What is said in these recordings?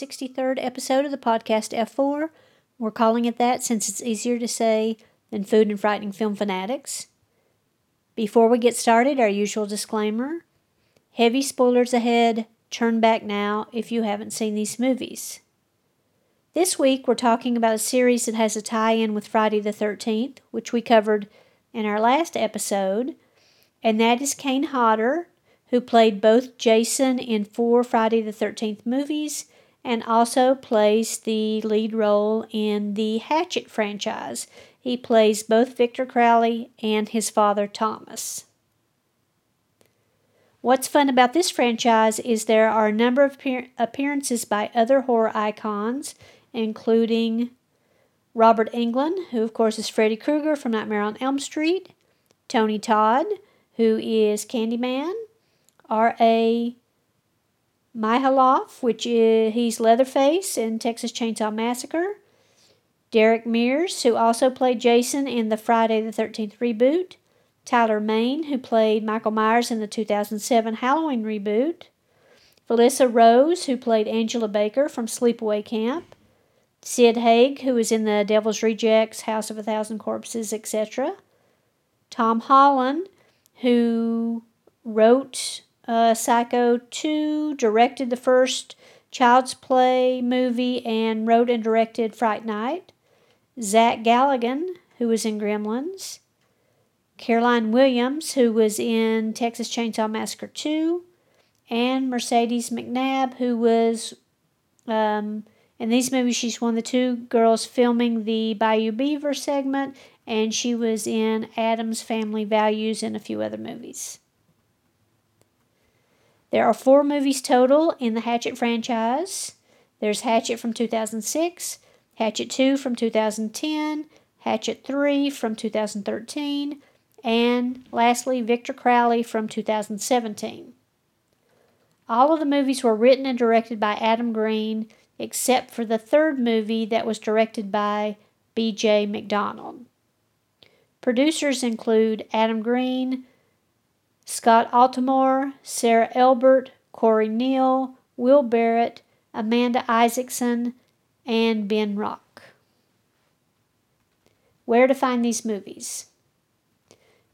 welcome to the 63rd episode of the podcast F4. We're calling it that since it's easier to say than Food and Frightening Film Fanatics. Before we get started, our usual disclaimer heavy spoilers ahead. Turn back now if you haven't seen these movies. This week, we're talking about a series that has a tie in with Friday the 13th, which we covered in our last episode, and that is Kane Hodder who played both Jason in four Friday the 13th movies and also plays the lead role in the Hatchet franchise. He plays both Victor Crowley and his father Thomas. What's fun about this franchise is there are a number of appearances by other horror icons, including Robert Englund, who of course is Freddy Krueger from Nightmare on Elm Street, Tony Todd, who is Candyman, R.A. Mihailoff, which is he's Leatherface in Texas Chainsaw Massacre. Derek Mears, who also played Jason in the Friday the 13th reboot. Tyler Mane, who played Michael Myers in the 2007 Halloween reboot. Felissa Rose, who played Angela Baker from Sleepaway Camp. Sid Haig, who was in the Devil's Rejects, House of a Thousand Corpses, etc. Tom Holland, who wrote uh, Psycho 2, directed the first Child's Play movie, and wrote and directed Fright Night. Zach Galligan, who was in Gremlins. Caroline Williams, who was in Texas Chainsaw Massacre 2. And Mercedes McNabb, who was um, in these movies, she's one of the two girls filming the Bayou Beaver segment, and she was in Addams Family Values and a few other movies. There are four movies total in the Hatchet franchise. There's Hatchet from 2006, Hatchet 2 from 2010, Hatchet 3 from 2013, and lastly, Victor Crowley from 2017. All of the movies were written and directed by Adam Green, except for the third movie that was directed by B.J. McDonald. Producers include Adam Green, Scott Altomare, Sarah Elbert, Corey Neal, Will Barrett, Amanda Isaacson, and Ben Rock. Where to find these movies?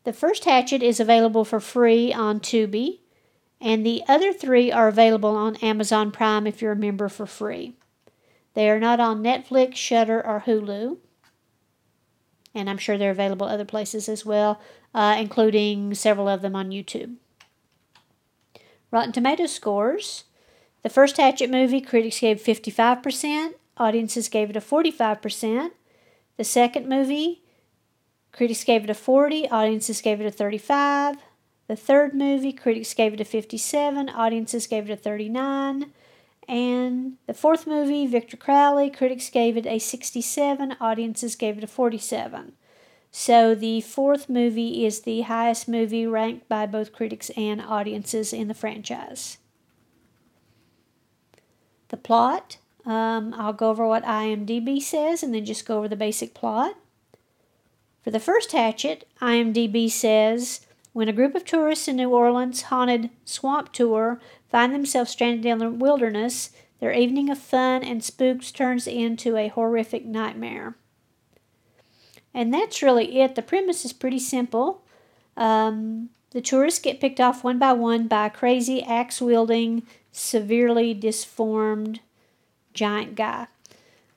The first Hatchet is available for free on Tubi, and the other three are available on Amazon Prime if you're a member for free. They are not on Netflix, Shudder, or Hulu and I'm sure they're available other places as well, uh, including several of them on YouTube. Rotten Tomatoes scores. The first Hatchet movie, critics gave 55%, audiences gave it a 45%. The second movie, critics gave it a 40, audiences gave it a 35. The third movie, critics gave it a 57, audiences gave it a 39. And the fourth movie, Victor Crowley, critics gave it a 67, audiences gave it a 47. So the fourth movie is the highest movie ranked by both critics and audiences in the franchise. The plot, um, I'll go over what IMDb says and then just go over the basic plot. For the first Hatchet, IMDb says when a group of tourists in New Orleans' haunted swamp tour find themselves stranded in the wilderness, their evening of fun and spooks turns into a horrific nightmare. And that's really it. The premise is pretty simple. Um, the tourists get picked off one by one by a crazy axe wielding, severely disformed giant guy.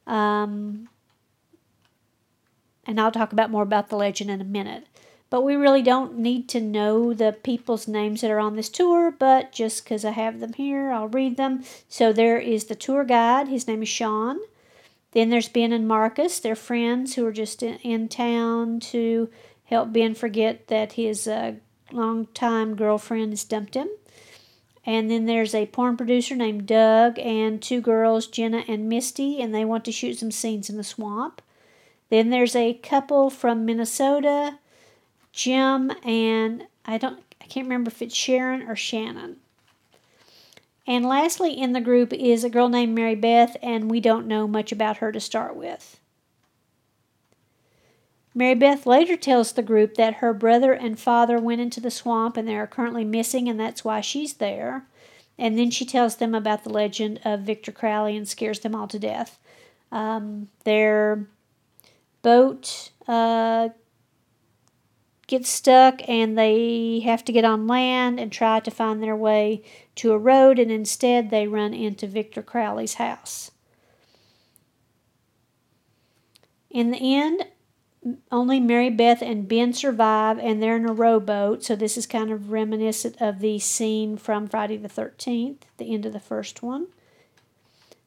Um, and I'll talk about more about the legend in a minute but we really don't need to know the people's names that are on this tour, but just because I have them here, I'll read them. So there is the tour guide, his name is Sean. Then there's Ben and Marcus, they're friends who are just in, in town to help Ben forget that his uh, longtime girlfriend has dumped him. And then there's a porn producer named Doug and two girls, Jenna and Misty, and they want to shoot some scenes in the swamp. Then there's a couple from Minnesota Jim and I don't I can't remember if it's Sharon or Shannon. And lastly in the group is a girl named Mary Beth, and we don't know much about her to start with. Mary Beth later tells the group that her brother and father went into the swamp and they are currently missing, and that's why she's there. and then she tells them about the legend of Victor Crowley and scares them all to death. Um, their boat uh, gets stuck and they have to get on land and try to find their way to a road, and instead they run into Victor Crowley's house. In the end, only Mary Beth and Ben survive, and they're in a rowboat. So this is kind of reminiscent of the scene from Friday the 13th, the end of the first one.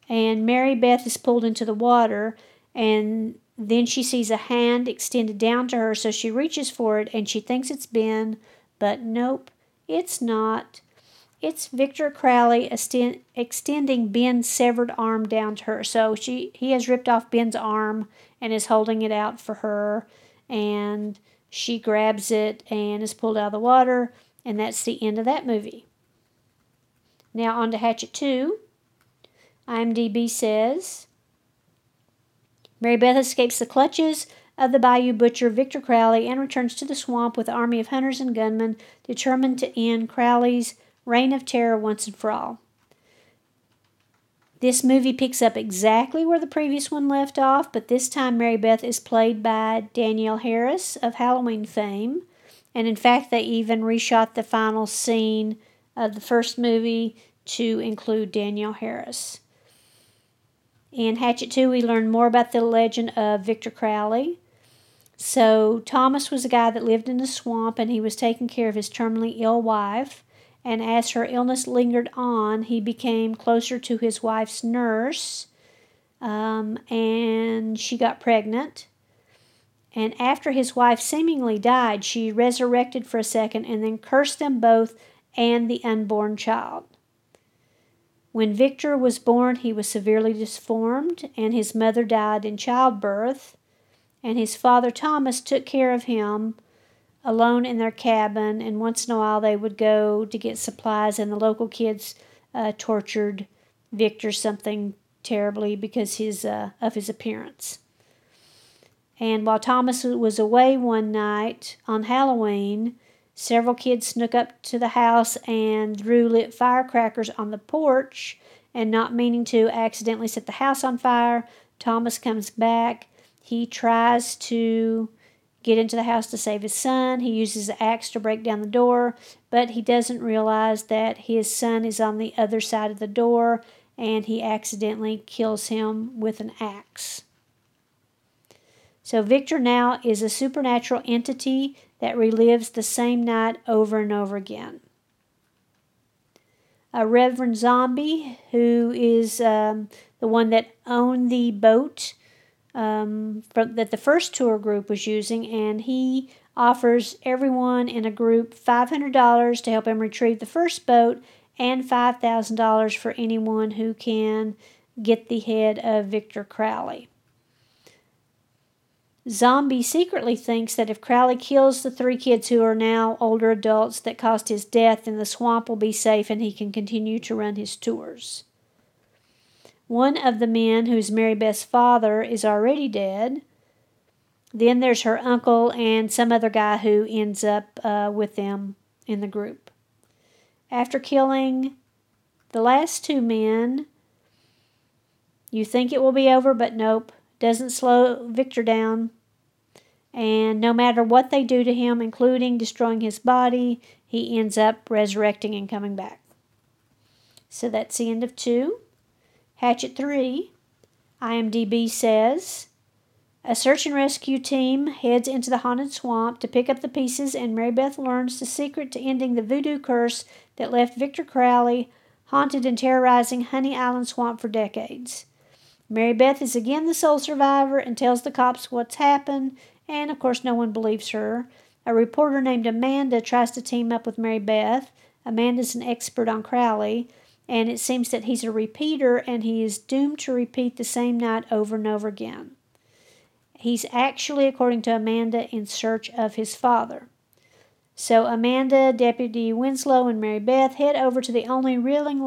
And Mary Beth is pulled into the water, and then she sees a hand extended down to her, so she reaches for it and she thinks it's Ben, but nope, it's not. It's Victor Crowley extending Ben's severed arm down to her. So she he has ripped off Ben's arm and is holding it out for her, and she grabs it and is pulled out of the water, and that's the end of that movie. Now on to Hatchet 2. IMDb says Mary Beth escapes the clutches of the Bayou Butcher, Victor Crowley, and returns to the swamp with an army of hunters and gunmen determined to end Crowley's reign of terror once and for all. This movie picks up exactly where the previous one left off, but this time Mary Beth is played by Danielle Harris of Halloween fame. And in fact, they even reshot the final scene of the first movie to include Danielle Harris. In Hatchet 2, we learn more about the legend of Victor Crowley. So, Thomas was a guy that lived in the swamp and he was taking care of his terminally ill wife. And as her illness lingered on, he became closer to his wife's nurse um, and she got pregnant. And after his wife seemingly died, she resurrected for a second and then cursed them both and the unborn child. When Victor was born, he was severely deformed, and his mother died in childbirth, and his father Thomas took care of him alone in their cabin, and once in a while they would go to get supplies, and the local kids uh, tortured Victor something terribly because his uh, of his appearance. And while Thomas was away one night on Halloween, Several kids snuck up to the house and threw lit firecrackers on the porch, and not meaning to, accidentally set the house on fire. Thomas comes back. He tries to get into the house to save his son. He uses the axe to break down the door, but he doesn't realize that his son is on the other side of the door and he accidentally kills him with an axe. So Victor now is a supernatural entity that relives the same night over and over again. A Reverend Zombie, who is um, the one that owned the boat um, from, that the first tour group was using, and he offers everyone in a group $500 to help him retrieve the first boat and $5,000 for anyone who can get the head of Victor Crowley. Zombie secretly thinks that if Crowley kills the three kids who are now older adults that caused his death, then the swamp will be safe and he can continue to run his tours. One of the men, who's Mary Beth's father, is already dead. Then there's her uncle and some other guy who ends up uh, with them in the group. After killing the last two men, you think it will be over, but nope doesn't slow Victor down. And no matter what they do to him, including destroying his body, he ends up resurrecting and coming back. So that's the end of two. Hatchet three, IMDb says a search and rescue team heads into the haunted swamp to pick up the pieces, and Mary Beth learns the secret to ending the voodoo curse that left Victor Crowley haunted and terrorizing Honey Island Swamp for decades. Mary Beth is again the sole survivor and tells the cops what's happened, and of course, no one believes her. A reporter named Amanda tries to team up with Mary Beth. Amanda's an expert on Crowley, and it seems that he's a repeater and he is doomed to repeat the same night over and over again. He's actually, according to Amanda, in search of his father. So Amanda, Deputy Winslow, and Mary Beth head over to the only reeling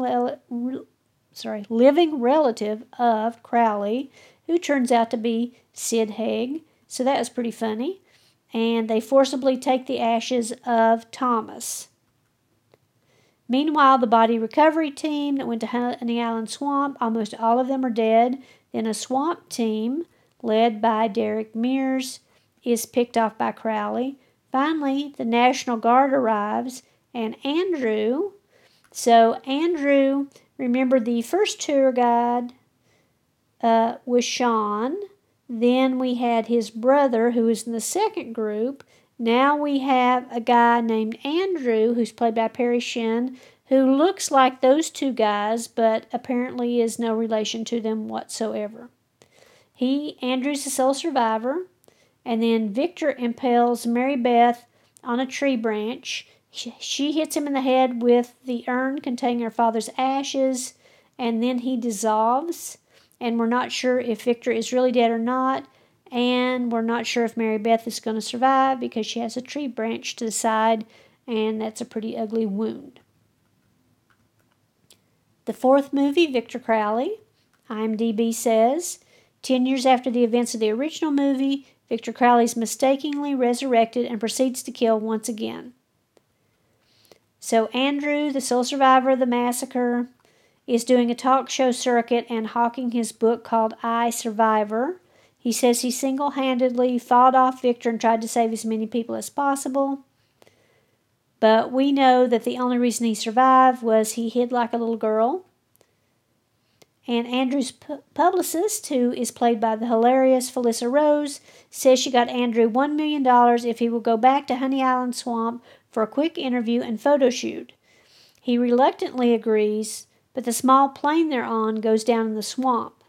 sorry, living relative of Crowley, who turns out to be Sid Haig. So that was pretty funny. And they forcibly take the ashes of Thomas. Meanwhile, the body recovery team that went to Honey Island Swamp, almost all of them are dead. Then a swamp team, led by Derek Mears, is picked off by Crowley. Finally, the National Guard arrives, and Andrew. So, Andrew, remember the first tour guide uh, was Sean. Then we had his brother, who was in the second group. Now we have a guy named Andrew, who's played by Perry Shen, who looks like those two guys, but apparently is no relation to them whatsoever. He, Andrew's the sole survivor, and then Victor impales Mary Beth on a tree branch. She hits him in the head with the urn containing her father's ashes, and then he dissolves. And we're not sure if Victor is really dead or not. And we're not sure if Mary Beth is going to survive because she has a tree branch to the side, and that's a pretty ugly wound. The fourth movie, Victor Crowley, IMDb says 10 years after the events of the original movie, Victor Crowley is mistakenly resurrected and proceeds to kill once again. So, Andrew, the sole survivor of the massacre, is doing a talk show circuit and hawking his book called I Survivor. He says he single handedly fought off Victor and tried to save as many people as possible. But we know that the only reason he survived was he hid like a little girl. And Andrew's pu- publicist, who is played by the hilarious Felissa Rose, says she got Andrew $1 million if he will go back to Honey Island Swamp for a quick interview and photo shoot. He reluctantly agrees, but the small plane they're on goes down in the swamp.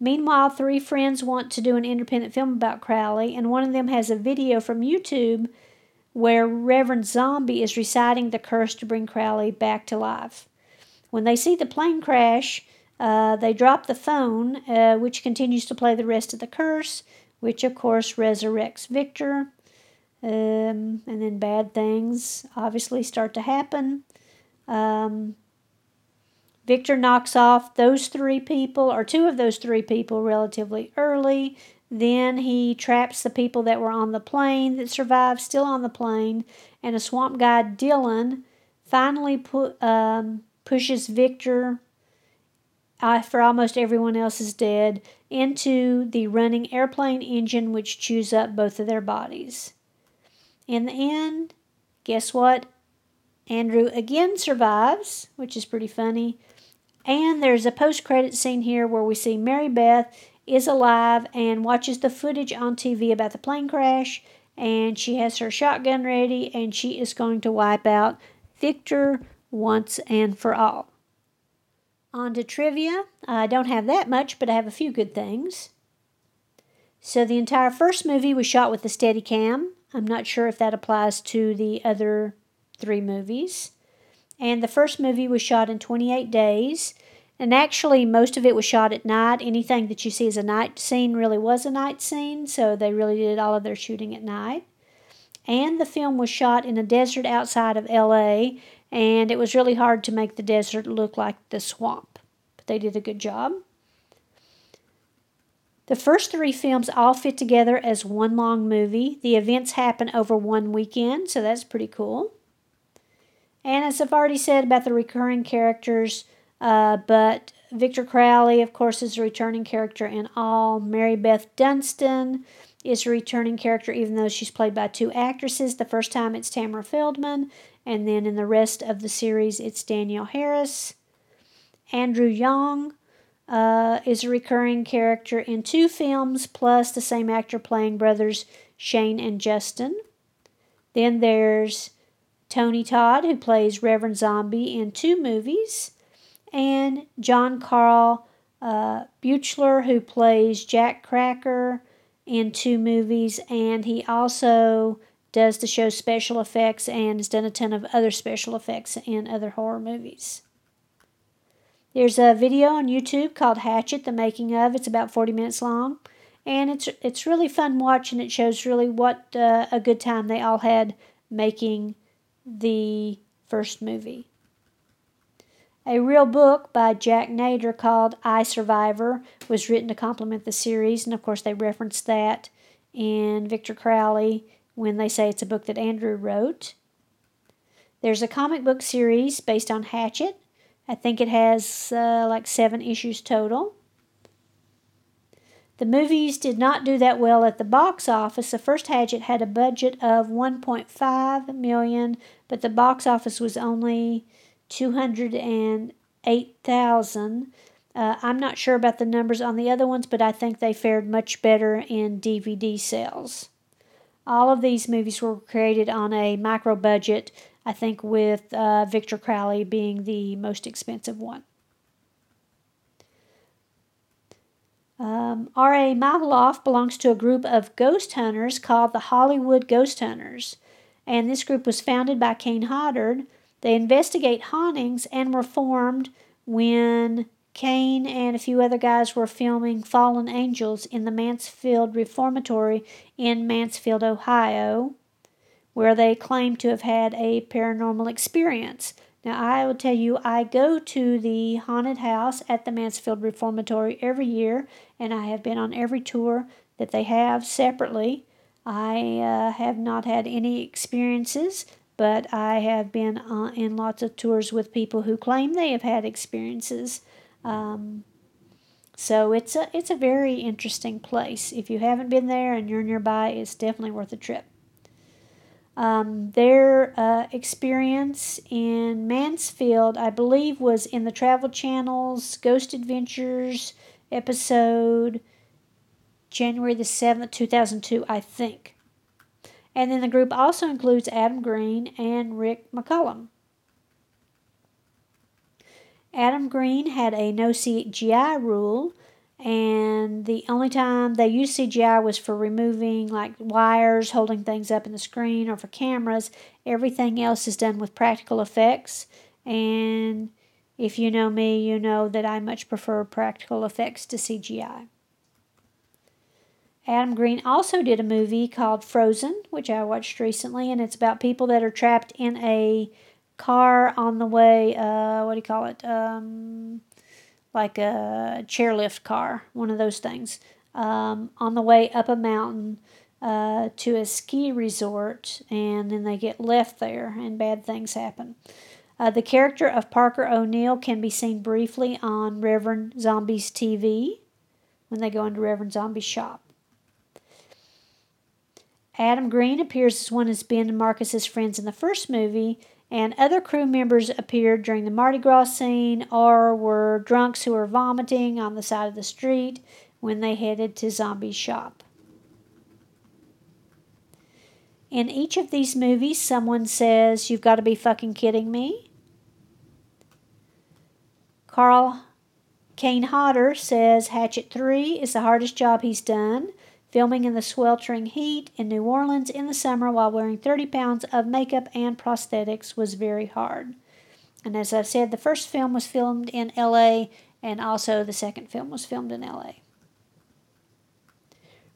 Meanwhile, three friends want to do an independent film about Crowley, and one of them has a video from YouTube where Reverend Zombie is reciting the curse to bring Crowley back to life. When they see the plane crash, uh, they drop the phone, uh, which continues to play the rest of the curse, which of course resurrects Victor. Um, and then bad things obviously start to happen. Um, Victor knocks off those three people, or two of those three people, relatively early. Then he traps the people that were on the plane that survived, still on the plane. And a swamp guy, Dylan, finally put, um, pushes Victor, after almost everyone else is dead, into the running airplane engine, which chews up both of their bodies. In the end, guess what? Andrew again survives, which is pretty funny. And there's a post credit scene here where we see Mary Beth is alive and watches the footage on TV about the plane crash. And she has her shotgun ready and she is going to wipe out Victor once and for all. On to trivia. I don't have that much, but I have a few good things. So, the entire first movie was shot with a Steadicam. I'm not sure if that applies to the other three movies. And the first movie was shot in 28 days. And actually, most of it was shot at night. Anything that you see as a night scene really was a night scene, so they really did all of their shooting at night. And the film was shot in a desert outside of LA, and it was really hard to make the desert look like the swamp. But they did a good job. The first three films all fit together as one long movie. The events happen over one weekend, so that's pretty cool. And as I've already said about the recurring characters, uh, but Victor Crowley, of course, is a returning character in all. Mary Beth Dunstan is a returning character, even though she's played by two actresses. The first time it's Tamara Feldman, and then in the rest of the series, it's Danielle Harris. Andrew Young uh, is a recurring character in two films, plus the same actor playing brothers Shane and Justin. Then there's Tony Todd, who plays Reverend Zombie in two movies, and John Carl uh, Buechler, who plays Jack Cracker in two movies, and he also does the show special effects and has done a ton of other special effects in other horror movies. There's a video on YouTube called Hatchet: The Making of. It's about 40 minutes long, and it's it's really fun watching. It shows really what uh, a good time they all had making the first movie. A real book by Jack Nader called I Survivor was written to complement the series, and of course, they reference that in Victor Crowley when they say it's a book that Andrew wrote. There's a comic book series based on Hatchet. I think it has uh, like seven issues total. The movies did not do that well at the box office. The first Hatchet had a budget of 1.5 million, but the box office was only 208,000. Uh, I'm not sure about the numbers on the other ones, but I think they fared much better in DVD sales. All of these movies were created on a micro budget, I think, with uh, Victor Crowley being the most expensive one. Um, R.A. Mihailoff belongs to a group of ghost hunters called the Hollywood Ghost Hunters, and this group was founded by Kane Hodder. They investigate hauntings and were formed when Kane and a few other guys were filming Fallen Angels in the Mansfield Reformatory in Mansfield, Ohio, where they claim to have had a paranormal experience. Now, I will tell you, I go to the haunted house at the Mansfield Reformatory every year, and I have been on every tour that they have separately. I uh, have not had any experiences, but I have been uh, in lots of tours with people who claim they have had experiences. Um, so it's a it's a very interesting place. If you haven't been there and you're nearby, it's definitely worth a trip. Um, their uh, experience in Mansfield, I believe, was in the Travel Channel's Ghost Adventures episode January the 7th, 2002, I think. And then the group also includes Adam Green and Rick McCallum. Adam Green had a no CGI rule, and the only time they used CGI was for removing like wires holding things up in the screen or for cameras. Everything else is done with practical effects, and if you know me, you know that I much prefer practical effects to CGI. Adam Green also did a movie called Frozen, which I watched recently, and it's about people that are trapped in a car on the way, uh, what do you call it? Um, like a chairlift car, one of those things, um, on the way up a mountain uh, to a ski resort, and then they get left there, and bad things happen. Uh, the character of Parker O'Neill can be seen briefly on Reverend Zombie's TV when they go into Reverend Zombie's shop. Adam Green appears as one of Ben and Marcus's friends in the first movie, and other crew members appeared during the Mardi Gras scene or were drunks who were vomiting on the side of the street when they headed to Zombie's shop. In each of these movies, someone says, You've got to be fucking kidding me. Carl Kane Hodder says Hatchet 3 is the hardest job he's done filming in the sweltering heat in New Orleans in the summer while wearing 30 pounds of makeup and prosthetics was very hard. And as I said, the first film was filmed in LA, and also the second film was filmed in LA.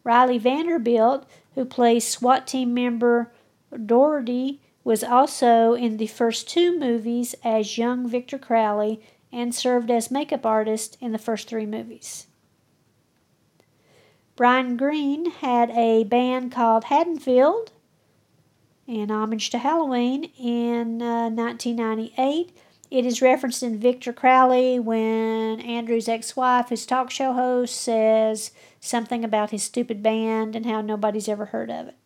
Rileah Vanderbilt, who plays SWAT team member Doherty, was also in the first two movies as young Victor Crowley and served as makeup artist in the first three movies. Brian Green had a band called Haddonfield in homage to Halloween in uh, 1998. It is referenced in Victor Crowley when Andrew's ex wife, his talk show host, says something about his stupid band and how nobody's ever heard of it.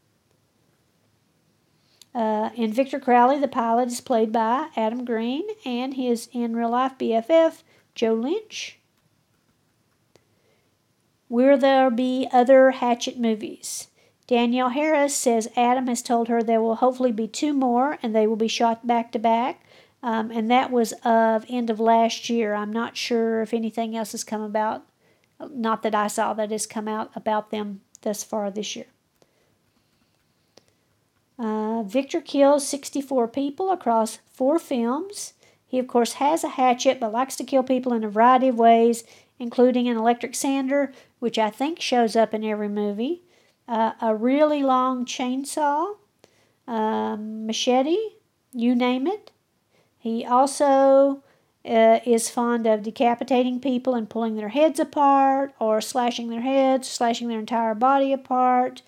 Uh, in Victor Crowley, the pilot is played by Adam Green and his in real life BFF, Joe Lynch. Will there be other Hatchet movies? Danielle Harris says Adam has told her there will hopefully be two more and they will be shot back to back. Um, and that was of end of last year. I'm not sure if anything else has come about. Not that I saw that has come out about them thus far this year. Uh, Victor kills 64 people across four films. He, of course, has a hatchet but likes to kill people in a variety of ways, including an electric sander, which I think shows up in every movie, uh, a really long chainsaw, um, machete, you name it. He also uh, is fond of decapitating people and pulling their heads apart, or slashing their heads, slashing their entire body apart.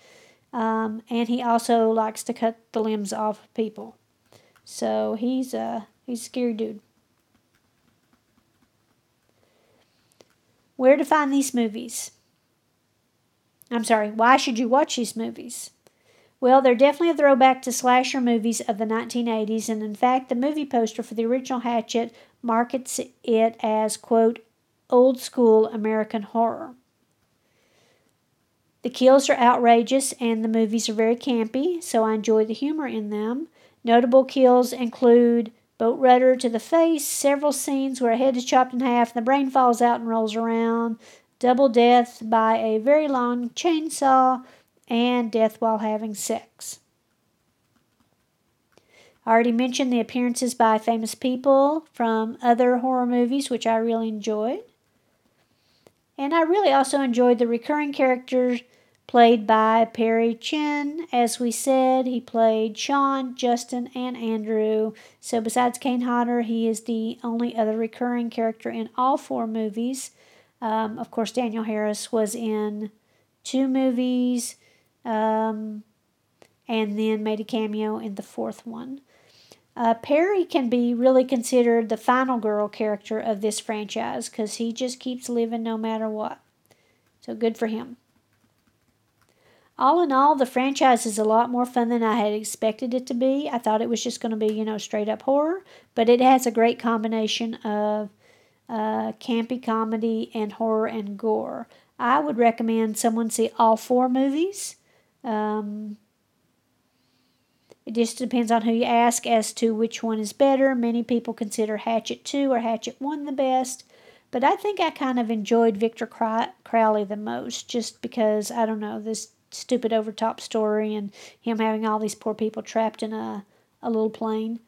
Um, and he also likes to cut the limbs off of people. So he's a he's a scary dude. Where to find these movies? I'm sorry, why should you watch these movies? Well, they're definitely a throwback to slasher movies of the 1980s, and in fact, the movie poster for the original Hatchet markets it as, quote, old school American horror. The kills are outrageous and the movies are very campy, so I enjoy the humor in them. Notable kills include boat rudder to the face, several scenes where a head is chopped in half and the brain falls out and rolls around, double death by a very long chainsaw, and death while having sex. I already mentioned the appearances by famous people from other horror movies, which I really enjoyed. And I really also enjoyed the recurring characters played by Perry Shen. As we said, he played Sean, Justin, and Andrew. So besides Kane Hodder, he is the only other recurring character in all four movies. Um, of course, Danielle Harris was in two movies um, and then made a cameo in the fourth one. Uh, Perry can be really considered the final girl character of this franchise because he just keeps living no matter what. So good for him. All in all, the franchise is a lot more fun than I had expected it to be. I thought it was just going to be, you know, straight up horror, but it has a great combination of uh, campy comedy and horror and gore. I would recommend someone see all four movies. Um, it just depends on who you ask as to which one is better. Many people consider Hatchet 2 or Hatchet 1 the best, but I think I kind of enjoyed Victor Crowley the most just because, I don't know, this stupid overtop story and him having all these poor people trapped in a, a little plane.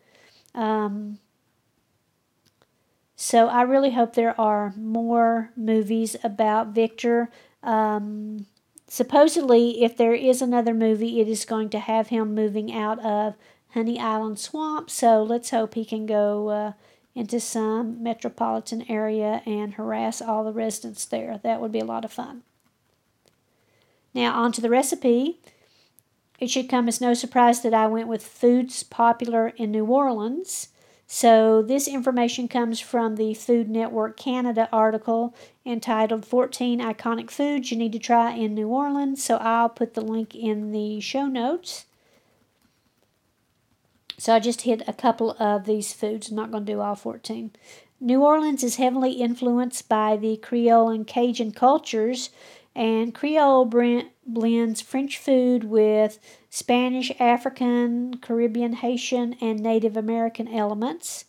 Um, so I really hope there are more movies about Victor. Um, Supposedly, if there is another movie, it is going to have him moving out of Honey Island Swamp. So let's hope he can go uh, into some metropolitan area and harass all the residents there. That would be a lot of fun. Now, on to the recipe. It should come as no surprise that I went with foods popular in New Orleans. So, this information comes from the Food Network Canada article entitled 14 Iconic Foods You Need to Try in New Orleans. So, I'll put the link in the show notes. So, I just hit a couple of these foods. I'm not going to do all 14. New Orleans is heavily influenced by the Creole and Cajun cultures, and Creole blends French food with Spanish, African, Caribbean, Haitian, and Native American elements.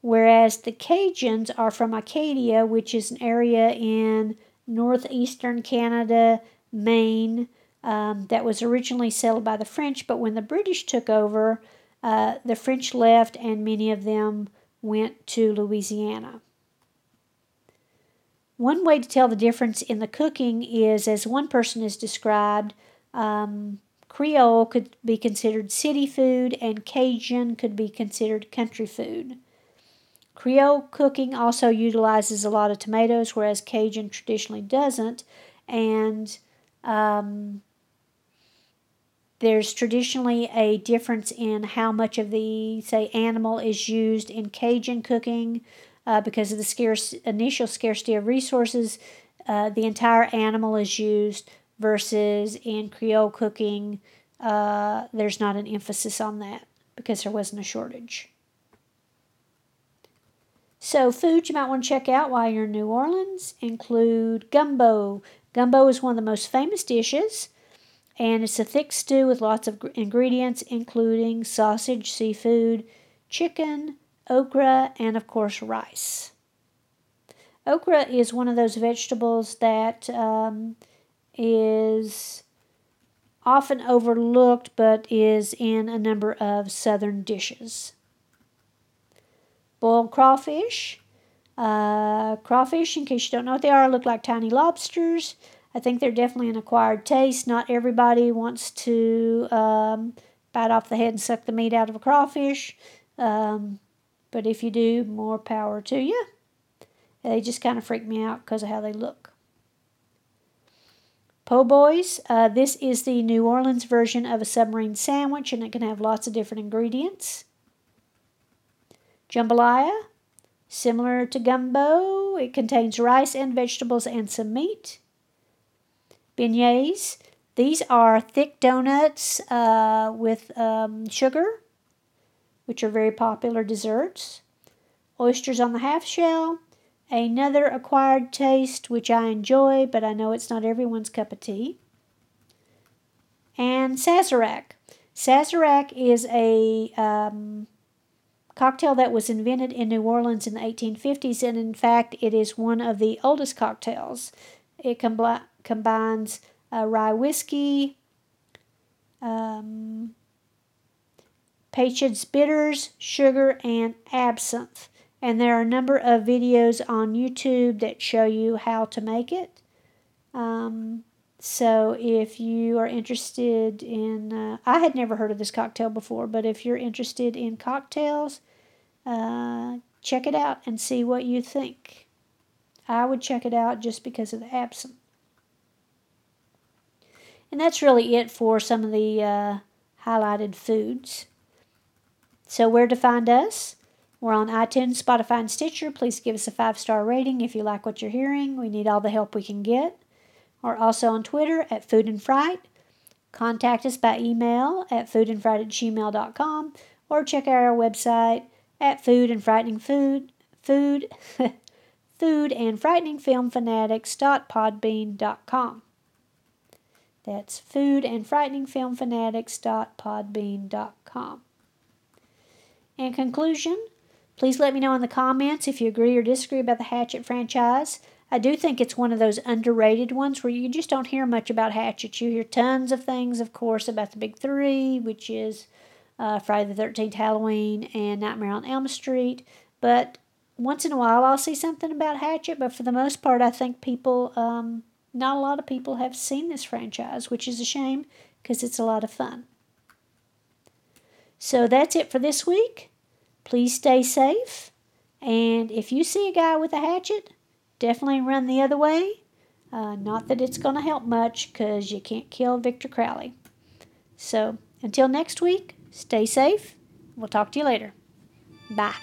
Whereas the Cajuns are from Acadia, which is an area in northeastern Canada, Maine, um, that was originally settled by the French, but when the British took over, uh, the French left and many of them went to Louisiana. One way to tell the difference in the cooking is, as one person has described, um, Creole could be considered city food, and Cajun could be considered country food. Creole cooking also utilizes a lot of tomatoes, whereas Cajun traditionally doesn't. And um, there's traditionally a difference in how much of the, say, animal is used in Cajun cooking uh, because of the scarce initial scarcity of resources. Uh, the entire animal is used versus in Creole cooking, uh, there's not an emphasis on that because there wasn't a shortage. So, foods you might want to check out while you're in New Orleans include gumbo. Gumbo is one of the most famous dishes, and it's a thick stew with lots of ingredients, including sausage, seafood, chicken, okra, and of course, rice. Okra is one of those vegetables that um, is often overlooked but is in a number of southern dishes. Boiled crawfish. Uh, crawfish, in case you don't know what they are, look like tiny lobsters. I think they're definitely an acquired taste. Not everybody wants to um, bite off the head and suck the meat out of a crawfish. Um, but if you do, more power to you. They just kind of freak me out because of how they look. Po' boys, uh, this is the New Orleans version of a submarine sandwich, and it can have lots of different ingredients. Jambalaya, similar to gumbo, it contains rice and vegetables and some meat. Beignets, these are thick donuts uh, with um, sugar, which are very popular desserts. Oysters on the half shell, another acquired taste which I enjoy, but I know it's not everyone's cup of tea. And Sazerac. Sazerac is a um, cocktail that was invented in New Orleans in the 1850s, and in fact, it is one of the oldest cocktails. It com- combines uh, rye whiskey, um, Peychaud's bitters, sugar, and absinthe. And there are a number of videos on YouTube that show you how to make it. Um, so if you are interested in, uh, I had never heard of this cocktail before, but if you're interested in cocktails, uh, check it out and see what you think. I would check it out just because of the absinthe. And that's really it for some of the uh, highlighted foods. So, where to find us? We're on iTunes, Spotify, and Stitcher. Please give us a five star rating if you like what you're hearing. We need all the help we can get. We're also on Twitter at Food and Fright. Contact us by email at foodandfright at gmail.com or check out our website at Food and Frightening Food, Food, Food and Frightening Film Fanatics.podbean.com. That's Food and Frightening Film Fanatics.podbean.com. In conclusion, please let me know in the comments if you agree or disagree about the Hatchet franchise. I do think it's one of those underrated ones where you just don't hear much about Hatchet. You hear tons of things, of course, about the big three, which is uh, Friday the 13th, Halloween, and Nightmare on Elm Street. But once in a while, I'll see something about Hatchet, but for the most part, I think people, um, not a lot of people have seen this franchise, which is a shame because it's a lot of fun. So that's it for this week. Please stay safe. And if you see a guy with a hatchet, definitely run the other way. Uh, not that it's going to help much because you can't kill Victor Crowley. So until next week, stay safe. We'll talk to you later. Bye.